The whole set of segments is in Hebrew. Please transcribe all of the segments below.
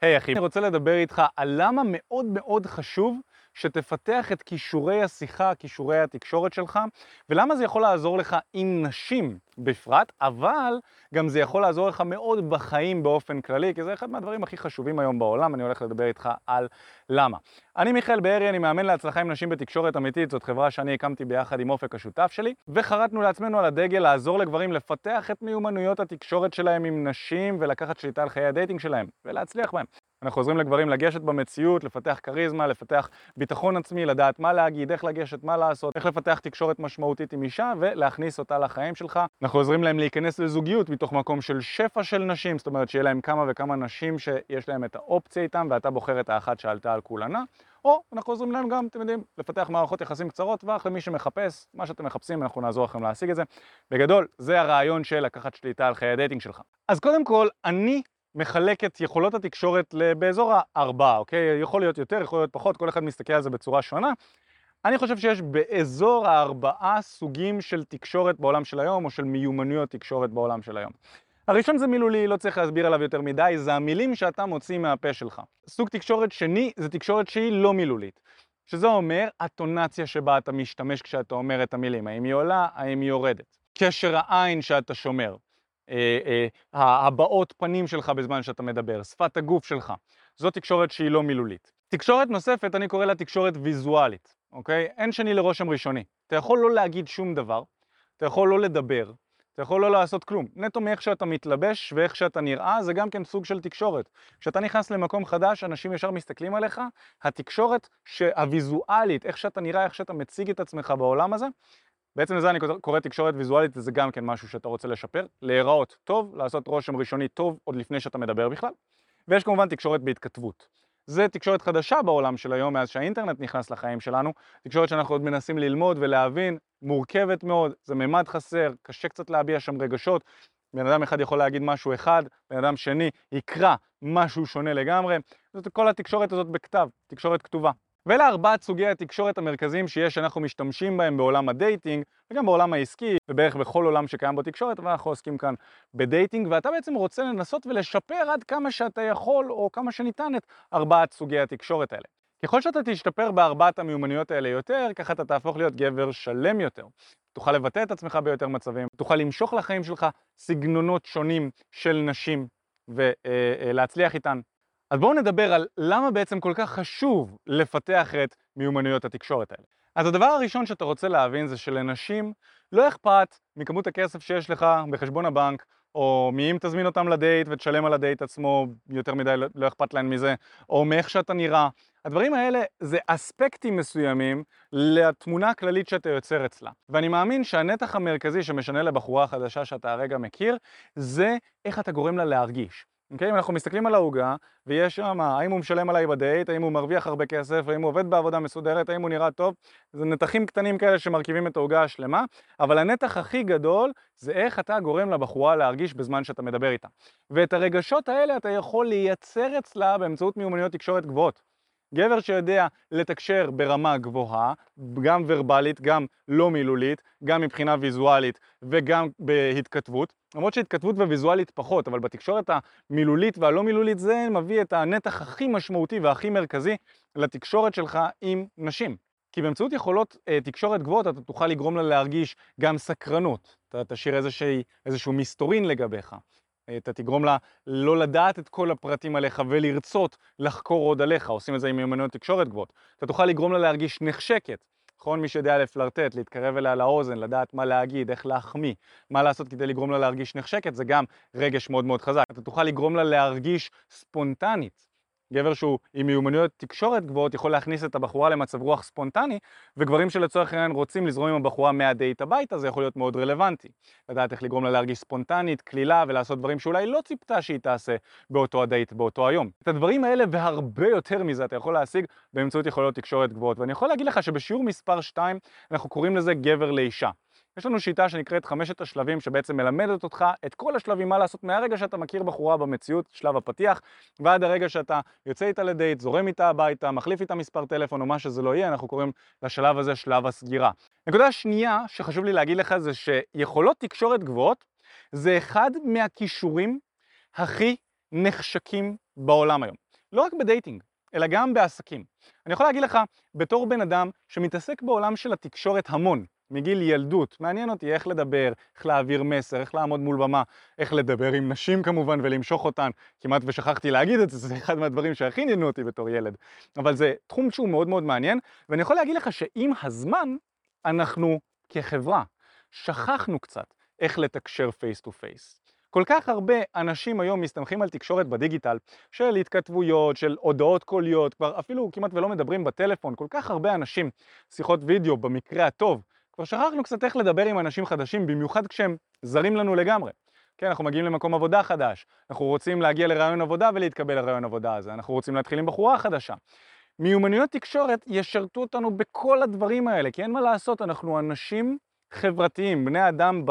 היי hey, אחי, אני רוצה לדבר איתך על למה מאוד מאוד חשוב שתפתח את כישורי השיחה, כישורי התקשורת שלך, ולמה זה יכול לעזור לך עם נשים בפרט, אבל גם זה יכול לעזור לך מאוד בחיים באופן כללי, כי זה אחד מהדברים הכי חשובים היום בעולם, אני הולך לדבר איתך על למה. אני מיכאל בארי, אני מאמן להצלחה עם נשים בתקשורת אמיתית, זאת חברה שאני הקמתי ביחד עם אופק השותף שלי, וחרטנו לעצמנו על הדגל לעזור לגברים לפתח את מיומנויות התקשורת שלהם עם נשים ולקחת שליטה על חיי ה dating שלהם, ולהצליח בהם. אנחנו עוזרים לגברים לגשת במציאות, לפתח כריזמה, לפתח ביטחון עצמי, לדעת מה להגיד, איך לגשת, מה לעשות, איך לפתח תקשורת משמעותית עם אישה ולהכניס אותה לחיים שלך. אנחנו עוזרים להם להיכנס לזוגיות מתוך מקום של שפע של נשים, זאת אומרת שיהיה להם כמה וכמה נשים שיש להם את האופציה איתם ואתה בוחר את האחת שעלתה על כולנה. או אנחנו עוזרים להם גם, אתם יודעים, לפתח מערכות יחסים קצרות טווח למי שמחפש, מה שאתם מחפשים אנחנו נעזור לכם להשיג את זה. בגדול, זה הרעיון של לקחת שליטה על חיי ה dating שלך. אז קודם כל, אני מחלק את יכולות התקשורת באזור הארבעה, אוקיי? יכול להיות יותר, יכול להיות פחות, כל אחד מסתכל על זה בצורה שונה. אני חושב שיש באזור הארבעה סוגים של תקשורת בעולם של היום, או של מיומנויות תקשורת בעולם של היום. הראשון זה מילולי, לא צריך להסביר עליו יותר מדי, זה המילים שאתה מוציא מהפה שלך. סוג תקשורת שני זה תקשורת שהיא לא מילולית. שזה אומר הטונציה שבה אתה משתמש כשאתה אומר את המילים, האם היא עולה, האם היא יורדת. קשר העין שאתה שומר, הבעות פנים שלך בזמן שאתה מדבר, שפת הגוף שלך. זו תקשורת שהיא לא מילולית. תקשורת נוספת, אני קורא לה תקשורת ויזואלית, אוקיי? אין שני לרושם ראשוני. אתה יכול לא להגיד שום דבר, אתה יכול לא לדבר, אתה יכול לא לעשות כלום. נטו מאיך שאתה מתלבש ואיך שאתה נראה, זה גם כן סוג של תקשורת. כשאתה נכנס למקום חדש, אנשים ישר מסתכלים עליך, התקשורת הוויזואלית, איך שאתה נראה, איך שאתה מציג את עצמך בעולם הזה, בעצם לזה אני קורא תקשורת ויזואלית, זה גם כן משהו שאתה רוצה לשפר, להיראות טוב, לעשות רושם ראשוני טוב עוד לפני שאתה מדבר בכלל, ויש כמובן תקשורת בהתכתבות. זה תקשורת חדשה בעולם של היום, מאז שהאינטרנט נכנס לחיים שלנו, תקשורת שאנחנו עוד מנסים ללמוד ולהבין, מורכבת מאוד, זה ממד חסר, קשה קצת להביע שם רגשות, בן אדם אחד יכול להגיד משהו אחד, בן אדם שני יקרא משהו שונה לגמרי, זאת כל התקשורת הזאת בכתב, תקשורת כתובה. ואלה ארבעת סוגי התקשורת המרכזיים שיש שאנחנו משתמשים בהם בעולם ה dating וגם בעולם העסקי ובערך בכל עולם שקיים בו תקשורת אבל אנחנו עוסקים כאן ב dating ואתה בעצם רוצה לנסות ולשפר עד כמה שאתה יכול או כמה שניתן את ארבעת סוגי התקשורת האלה. ככל שאתה תשתפר בארבעת המיומנויות האלה יותר, ככה אתה תהפוך להיות גבר שלם יותר. תוכל לבטא את עצמך ביותר מצבים, תוכל למשוך לחיים שלך סגנונות שונים של נשים ולהצליח איתן אז בואו נדבר על למה בעצם כל כך חשוב לפתח את מיומנויות התקשורת האלה. אז הדבר הראשון שאתה רוצה להבין זה שלנשים לא אכפת מכמות הכסף שיש לך בחשבון הבנק, או מאם תזמין אותם לדייט ותשלם על הדייט עצמו, יותר מדי לא, לא אכפת להן מזה, או מאיך שאתה נראה. הדברים האלה זה אספקטים מסוימים לתמונה הכללית שאתה יוצר אצלה. ואני מאמין שהנתח המרכזי שמשנה לבחורה החדשה שאתה הרגע מכיר, זה איך אתה גורם לה להרגיש. אוקיי? אם אנחנו מסתכלים על העוגה, ויש שם האם הוא משלם עליי בדייט, האם הוא מרוויח הרבה כסף, האם הוא עובד בעבודה מסודרת, האם הוא נראה טוב, זה נתחים קטנים כאלה שמרכיבים את העוגה השלמה, אבל הנתח הכי גדול זה איך אתה גורם לבחורה להרגיש בזמן שאתה מדבר איתה. ואת הרגשות האלה אתה יכול לייצר אצלה באמצעות מיומנויות תקשורת גבוהות. גבר שיודע לתקשר ברמה גבוהה, גם ורבלית, גם לא מילולית, גם מבחינה ויזואלית וגם בהתכתבות, למרות שהתכתבות וויזואלית פחות, אבל בתקשורת המילולית והלא מילולית זה מביא את הנתח הכי משמעותי והכי מרכזי לתקשורת שלך עם נשים. כי באמצעות יכולות אה, תקשורת גבוהות אתה תוכל לגרום לה להרגיש גם סקרנות, אתה תשאיר איזושהי, איזשהו מסתורין לגביך, אתה תגרום לה לא לדעת את כל הפרטים עליך ולרצות לחקור עוד עליך, עושים את זה עם מיומנויות תקשורת גבוהות. אתה תוכל לגרום לה להרגיש נחשקת. נכון? מי שיודע לפלרטט, להתקרב אליה לאוזן, לדעת מה להגיד, איך להחמיא, מה לעשות כדי לגרום לה להרגיש נחשקת, זה גם רגש מאוד מאוד חזק. אתה תוכל לגרום לה להרגיש ספונטנית. גבר שהוא עם מיומנויות תקשורת גבוהות יכול להכניס את הבחורה למצב רוח ספונטני וגברים שלצורך העניין רוצים לזרום עם הבחורה מהדייט הביתה זה יכול להיות מאוד רלוונטי. לדעת איך לגרום לה להרגיש ספונטנית, קלילה ולעשות דברים שאולי לא ציפתה שהיא תעשה באותו הדייט באותו היום. את הדברים האלה והרבה יותר מזה אתה יכול להשיג באמצעות יכולות תקשורת גבוהות ואני יכול להגיד לך שבשיעור מספר 2 אנחנו קוראים לזה גבר לאישה. יש לנו שיטה שנקראת חמשת השלבים שבעצם מלמדת אותך את כל השלבים מה לעשות מהרגע שאתה מכיר בחורה במציאות, שלב הפתיח, ועד הרגע שאתה יוצא איתה לדייט, זורם איתה הביתה, מחליף איתה מספר טלפון או מה שזה לא יהיה, אנחנו קוראים לשלב הזה שלב הסגירה. נקודה שנייה שחשוב לי להגיד לך זה שיכולות תקשורת גבוהות זה אחד מהכישורים הכי נחשקים בעולם היום. לא רק בדייטינג, אלא גם בעסקים. אני יכול להגיד לך, בתור בן אדם שמתעסק בעולם של התקשורת המון, מגיל ילדות, מעניין אותי איך לדבר, איך להעביר מסר, איך לעמוד מול במה, איך לדבר עם נשים כמובן ולמשוך אותן, כמעט ושכחתי להגיד את זה, זה אחד מהדברים שהכי עניינו אותי בתור ילד, אבל זה תחום שהוא מאוד מאוד מעניין, ואני יכול להגיד לך שעם הזמן, אנחנו כחברה שכחנו קצת איך לתקשר face to face. כל כך הרבה אנשים היום מסתמכים על תקשורת בדיגיטל של התכתבויות, של הודעות קוליות, כבר אפילו כמעט ולא מדברים בטלפון, כל כך הרבה אנשים, שיחות וידאו במקרה הטוב, כבר שכחנו קצת איך לדבר עם אנשים חדשים, במיוחד כשהם זרים לנו לגמרי. כן, אנחנו מגיעים למקום עבודה חדש, אנחנו רוצים להגיע לרעיון עבודה ולהתקבל לרעיון עבודה הזה, אנחנו רוצים להתחיל עם בחורה חדשה. מיומנויות תקשורת ישרתו אותנו בכל הדברים האלה, כי אין מה לעשות, אנחנו אנשים חברתיים, בני אדם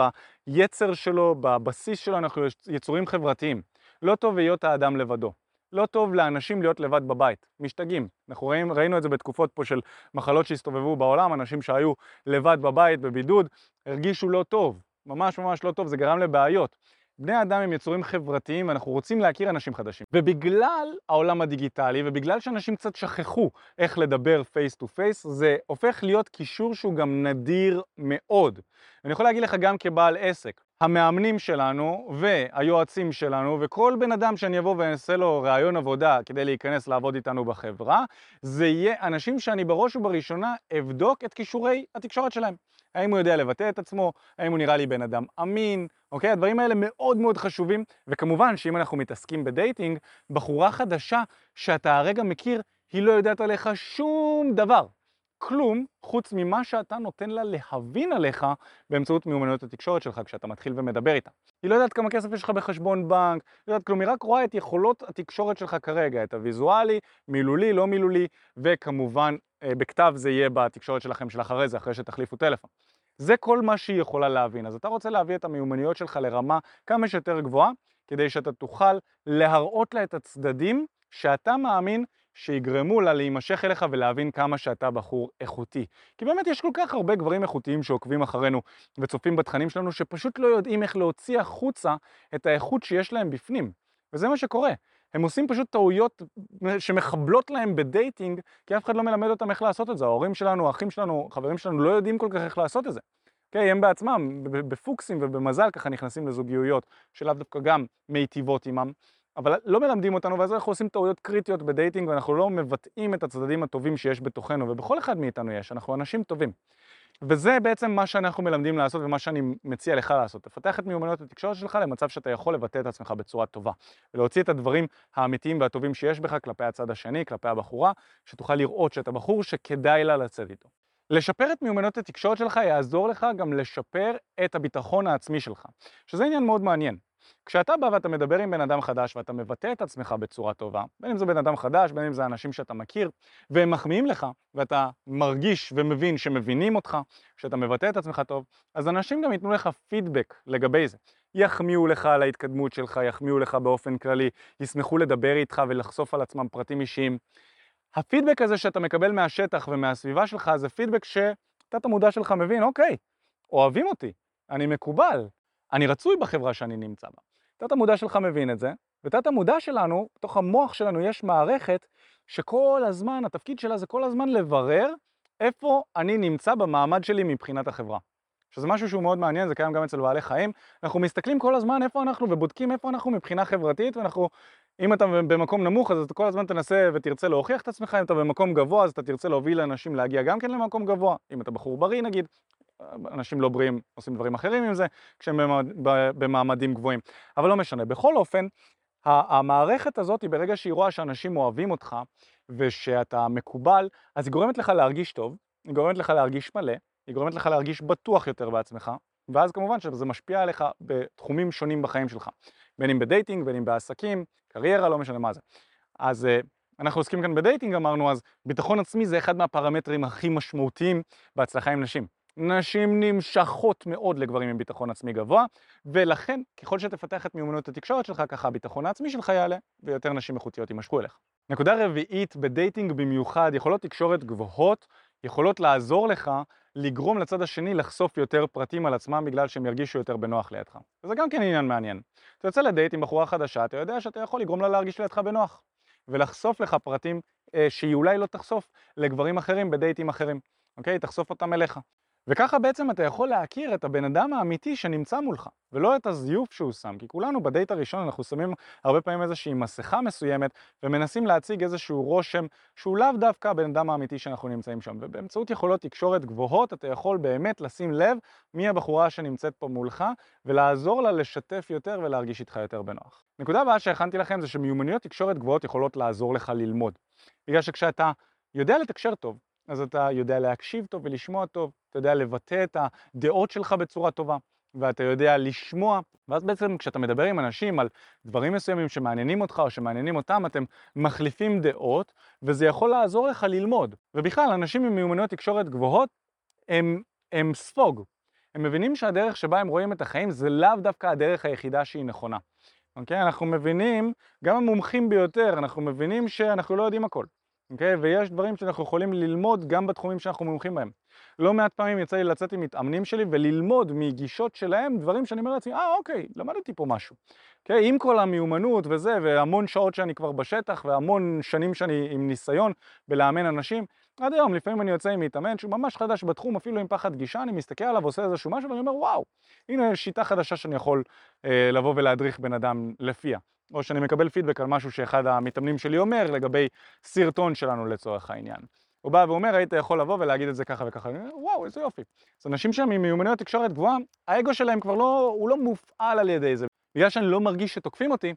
ביצר שלו, בבסיס שלו, אנחנו יצורים חברתיים. לא טוב להיות האדם לבדו. לא טוב לאנשים להיות לבד בבית, משתגעים. אנחנו ראינו, ראינו את זה בתקופות פה של מחלות שהסתובבו בעולם, אנשים שהיו לבד בבית, בבידוד, הרגישו לא טוב, ממש ממש לא טוב, זה גרם לבעיות. בני אדם הם יצורים חברתיים ואנחנו רוצים להכיר אנשים חדשים. ובגלל העולם הדיגיטלי ובגלל שאנשים קצת שכחו איך לדבר face to face, זה הופך להיות כישור שהוא גם נדיר מאוד. אני יכול להגיד לך גם כבעל עסק, המאמנים שלנו והיועצים שלנו וכל בן אדם שאני אבוא ואעשה לו ראיון עבודה כדי להיכנס לעבוד איתנו בחברה, זה יהיה אנשים שאני בראש ובראשונה אבדוק את כישורי התקשורת שלהם. האם הוא יודע לבטא את עצמו, האם הוא נראה לי בן אדם אמין, אוקיי? הדברים האלה מאוד מאוד חשובים, וכמובן שאם אנחנו מתעסקים בדייטינג, בחורה חדשה שאתה הרגע מכיר, היא לא יודעת עליך שום דבר. כלום חוץ ממה שאתה נותן לה להבין עליך באמצעות מיומנויות התקשורת שלך כשאתה מתחיל ומדבר איתה. היא לא יודעת כמה כסף יש לך בחשבון בנק, היא לא יודעת כלום, היא רק רואה את יכולות התקשורת שלך כרגע, את הוויזואלי, מילולי, לא מילולי, וכמובן אה, בכתב זה יהיה בתקשורת שלכם של אחרי זה, אחרי שתחליפו טלפון. זה כל מה שהיא יכולה להבין. אז אתה רוצה להביא את המיומנויות שלך לרמה כמה שיותר גבוהה, כדי שאתה תוכל להראות לה את הצדדים שאתה מאמין שיגרמו לה להימשך אליך ולהבין כמה שאתה בחור איכותי. כי באמת יש כל כך הרבה גברים איכותיים שעוקבים אחרינו וצופים בתכנים שלנו שפשוט לא יודעים איך להוציא החוצה את האיכות שיש להם בפנים. וזה מה שקורה. הם עושים פשוט טעויות שמחבלות להם בדייטינג, כי אף אחד לא מלמד אותם איך לעשות את זה. ההורים שלנו, האחים שלנו, חברים שלנו לא יודעים כל כך איך לעשות את זה. אוקיי, הם בעצמם, בפוקסים ובמזל ככה נכנסים לזוגיות שלאו דווקא גם מיטיבות עימם. אבל לא מלמדים אותנו, ואז אנחנו עושים טעויות קריטיות בדייטינג, ואנחנו לא מבטאים את הצדדים הטובים שיש בתוכנו, ובכל אחד מאיתנו יש, אנחנו אנשים טובים. וזה בעצם מה שאנחנו מלמדים לעשות ומה שאני מציע לך לעשות. תפתח את מיומנויות התקשורת שלך למצב שאתה יכול לבטא את עצמך בצורה טובה. ולהוציא את הדברים האמיתיים והטובים שיש בך כלפי הצד השני, כלפי הבחורה, שתוכל לראות שאתה בחור שכדאי לה לצאת איתו. לשפר את מיומנויות התקשורת שלך יעזור לך גם לשפר את הביטחון העצמי שלך, שזה עניין מאוד מעניין. כשאתה בא ואתה מדבר עם בן אדם חדש ואתה מבטא את עצמך בצורה טובה, בין אם זה בן אדם חדש, בין אם זה אנשים שאתה מכיר, והם מחמיאים לך, ואתה מרגיש ומבין שמבינים אותך, שאתה מבטא את עצמך טוב, אז אנשים גם ייתנו לך פידבק לגבי זה. יחמיאו לך על ההתקדמות שלך, יחמיאו לך באופן כללי, ישמחו לדבר איתך ולחשוף על עצמם פרטים אישיים. הפידבק הזה שאתה מקבל מהשטח ומהסביבה שלך זה פידבק שתת המודע שלך מבין, אוקיי, אוהבים אותי, אני מקובל, אני רצוי בחברה שאני נמצא בה. תת המודע שלך מבין את זה, ותת המודע שלנו, בתוך המוח שלנו יש מערכת שכל הזמן, התפקיד שלה זה כל הזמן לברר איפה אני נמצא במעמד שלי מבחינת החברה. שזה משהו שהוא מאוד מעניין, זה קיים גם אצל בעלי חיים. אנחנו מסתכלים כל הזמן איפה אנחנו ובודקים איפה אנחנו מבחינה חברתית, ואנחנו, אם אתה במקום נמוך אז אתה כל הזמן תנסה ותרצה להוכיח את עצמך, אם אתה במקום גבוה אז אתה תרצה להוביל אנשים להגיע גם כן למקום גבוה, אם אתה בחור בריא נגיד, אנשים לא בריאים עושים דברים אחרים עם זה, כשהם במעמדים גבוהים. אבל לא משנה. בכל אופן, המערכת הזאת, ברגע שהיא רואה שאנשים אוהבים אותך ושאתה מקובל, אז היא גורמת לך להרגיש טוב, היא גורמת לך להרגיש מלא, היא גורמת לך להרגיש בטוח יותר בעצמך, ואז כמובן שזה משפיע עליך בתחומים שונים בחיים שלך, בין אם ב dating, בין אם בעסקים, קריירה, לא משנה מה זה. אז אה, אנחנו עוסקים כאן ב dating אמרנו, אז ביטחון עצמי זה אחד מהפרמטרים הכי משמעותיים בהצלחה עם נשים. נשים נמשכות מאוד לגברים עם ביטחון עצמי גבוה, ולכן ככל שתפתח את מיומנות התקשורת שלך, ככה הביטחון העצמי שלך יעלה, ויותר נשים איכותיות יימשכו אליך. נקודה רביעית, בדייטינג במיוחד, יכולות תקשורת גבוהות יכולות לעזור לך לגרום לצד השני לחשוף יותר פרטים על עצמם בגלל שהם ירגישו יותר בנוח לידך. וזה גם כן עניין מעניין. אתה יוצא לדייט עם בחורה חדשה, אתה יודע שאתה יכול לגרום לה להרגיש לידך בנוח. ולחשוף לך פרטים אה, שהיא אולי לא תחשוף לגברים אחרים בדייטים אחרים, אוקיי? תחשוף אותם אליך. וככה בעצם אתה יכול להכיר את הבן אדם האמיתי שנמצא מולך, ולא את הזיוף שהוא שם, כי כולנו בדייט הראשון אנחנו שמים הרבה פעמים איזושהי מסכה מסוימת, ומנסים להציג איזשהו רושם שהוא לאו דווקא הבן אדם האמיתי שאנחנו נמצאים שם, ובאמצעות יכולות תקשורת גבוהות אתה יכול באמת לשים לב מי הבחורה שנמצאת פה מולך, ולעזור לה לשתף יותר ולהרגיש איתך יותר בנוח. נקודה הבאה שהכנתי לכם זה שמיומנויות תקשורת גבוהות יכולות לעזור לך ללמוד. בגלל שכשאתה יודע לתקשר טוב, אז אתה יודע להקשיב טוב ולשמוע טוב, אתה יודע לבטא את הדעות שלך בצורה טובה, ואתה יודע לשמוע, ואז בעצם כשאתה מדבר עם אנשים על דברים מסוימים שמעניינים אותך או שמעניינים אותם, אתם מחליפים דעות, וזה יכול לעזור לך ללמוד. ובכלל, אנשים עם מיומנויות תקשורת גבוהות הם, הם ספוג. הם מבינים שהדרך שבה הם רואים את החיים זה לאו דווקא הדרך היחידה שהיא נכונה. אוקיי? אנחנו מבינים, גם המומחים ביותר, אנחנו מבינים שאנחנו לא יודעים הכל. אוקיי? ויש דברים שאנחנו יכולים ללמוד גם בתחומים שאנחנו מומחים בהם. לא מעט פעמים יצא לי לצאת עם מתאמנים שלי וללמוד מגישות שלהם דברים שאני אומר לעצמי, אה אוקיי, למדתי פה משהו. אוקיי? עם כל המיומנות וזה, והמון שעות שאני כבר בשטח, והמון שנים שאני עם ניסיון בלאמן אנשים, עד היום לפעמים אני יוצא עם מתאמן שהוא ממש חדש בתחום, אפילו עם פחד גישה, אני מסתכל עליו ועושה איזשהו משהו ואני אומר וואו, הנה שיטה חדשה שאני יכול אה, לבוא ולהדריך בן אדם לפיה. או שאני מקבל פידבק על משהו שאחד המתאמנים שלי אומר לגבי סרטון שלנו לצורך העניין. הוא בא ואומר, היית יכול לבוא ולהגיד את זה ככה וככה, וואו, איזה יופי. אז אנשים שם עם מיומנויות תקשורת גבוהה, האגו שלהם כבר לא, הוא לא מופעל על ידי זה. בגלל שאני לא מרגיש שתוקפים אותי,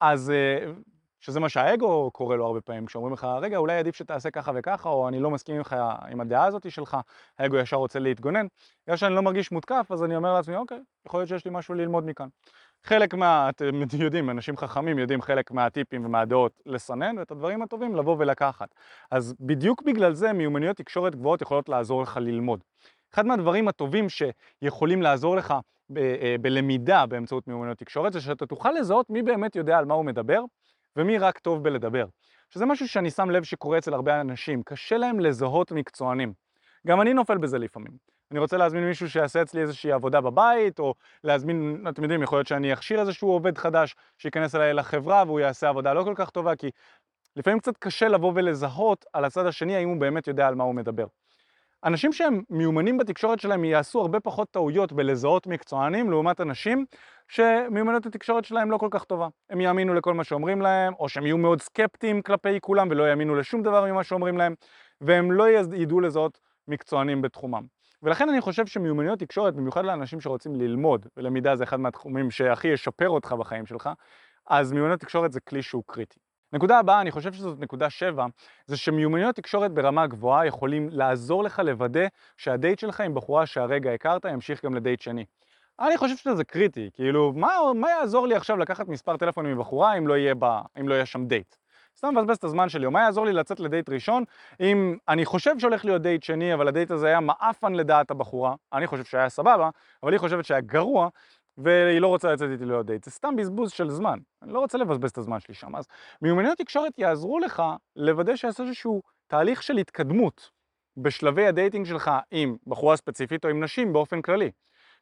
אז אה, שזה מה שהאגו קורא לו הרבה פעמים, כשאומרים לך, רגע, אולי עדיף שתעשה ככה וככה, או אני לא מסכים איתך עם הדעה הזאת שלך, האגו ישר רוצה להתגונן. בגלל שאני לא מרגיש מותקף, אז אני אומר לעצמי, אוקיי, יכול להיות שיש לי משהו ללמוד מכאן. חלק מה... אתם יודעים, אנשים חכמים יודעים חלק מהטיפים ומהדעות לסנן, ואת הדברים הטובים לבוא ולקחת. אז בדיוק בגלל זה מיומנויות תקשורת גבוהות יכולות לעזור לך ללמוד. אחד מהדברים הטובים שיכולים לעזור לך ב- אה, בלמידה באמצעות מיומנויות תקשורת זה שאתה תוכל לזהות מי באמת יודע על מה הוא מדבר ומי רק טוב בלדבר. שזה משהו שאני שם לב שקורה אצל הרבה אנשים, קשה להם לזהות מקצוענים. גם אני נופל בזה לפעמים. אני רוצה להזמין מישהו שיעשה אצלי איזושהי עבודה בבית, או להזמין, אתם יודעים, יכול להיות שאני אכשיר איזשהו עובד חדש שייכנס אליי לחברה והוא יעשה עבודה לא כל כך טובה, כי לפעמים קצת קשה לבוא ולזהות על הצד השני האם הוא באמת יודע על מה הוא מדבר. אנשים שהם מיומנים בתקשורת שלהם יעשו הרבה פחות טעויות בלזהות מקצוענים לעומת אנשים שמיומנות התקשורת שלהם לא כל כך טובה. הם יאמינו לכל מה שאומרים להם, או שהם יהיו מאוד סקפטיים כלפי כולם ולא יאמינו לשום דבר ממה שאומרים להם, והם לא ידעו לזהות מקצוענים בתחומם. ולכן אני חושב שמיומנויות תקשורת, במיוחד לאנשים שרוצים ללמוד, ולמידה זה אחד מהתחומים שהכי ישפר אותך בחיים שלך, אז מיומנויות תקשורת זה כלי שהוא קריטי. נקודה הבאה, אני חושב שזאת נקודה שבע, זה שמיומנויות תקשורת ברמה גבוהה יכולים לעזור לך לוודא שהדייט שלך עם בחורה שהרגע הכרת ימשיך גם לדייט שני. אני חושב שזה קריטי, כאילו, מה, מה יעזור לי עכשיו לקחת מספר טלפון מבחורה אם לא יהיה, בה, אם לא יהיה שם דייט? סתם מבזבז את הזמן שלי, או מה יעזור לי לצאת לדייט ראשון? אם אני חושב שהולך להיות דייט שני, אבל הדייט הזה היה מעפן לדעת הבחורה, אני חושב שהיה סבבה, אבל היא חושבת שהיה גרוע, והיא לא רוצה לצאת איתי להיות דייט, זה סתם בזבוז של זמן, אני לא רוצה לבזבז את הזמן שלי שם, אז מיומנויות תקשורת יעזרו לך לוודא שיעשה איזשהו תהליך של התקדמות בשלבי ה dating שלך עם בחורה ספציפית או עם נשים באופן כללי.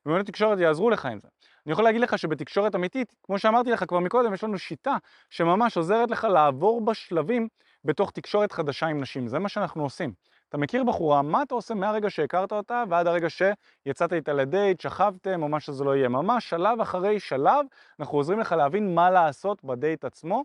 מיומנויות תקשורת יעזרו לך עם זה. אני יכול להגיד לך שבתקשורת אמיתית, כמו שאמרתי לך כבר מקודם, יש לנו שיטה שממש עוזרת לך לעבור בשלבים בתוך תקשורת חדשה עם נשים, זה מה שאנחנו עושים. אתה מכיר בחורה, מה אתה עושה מהרגע שהכרת אותה ועד הרגע שיצאת איתה לדייט, שכבתם או מה שזה לא יהיה. ממש שלב אחרי שלב אנחנו עוזרים לך להבין מה לעשות בדייט עצמו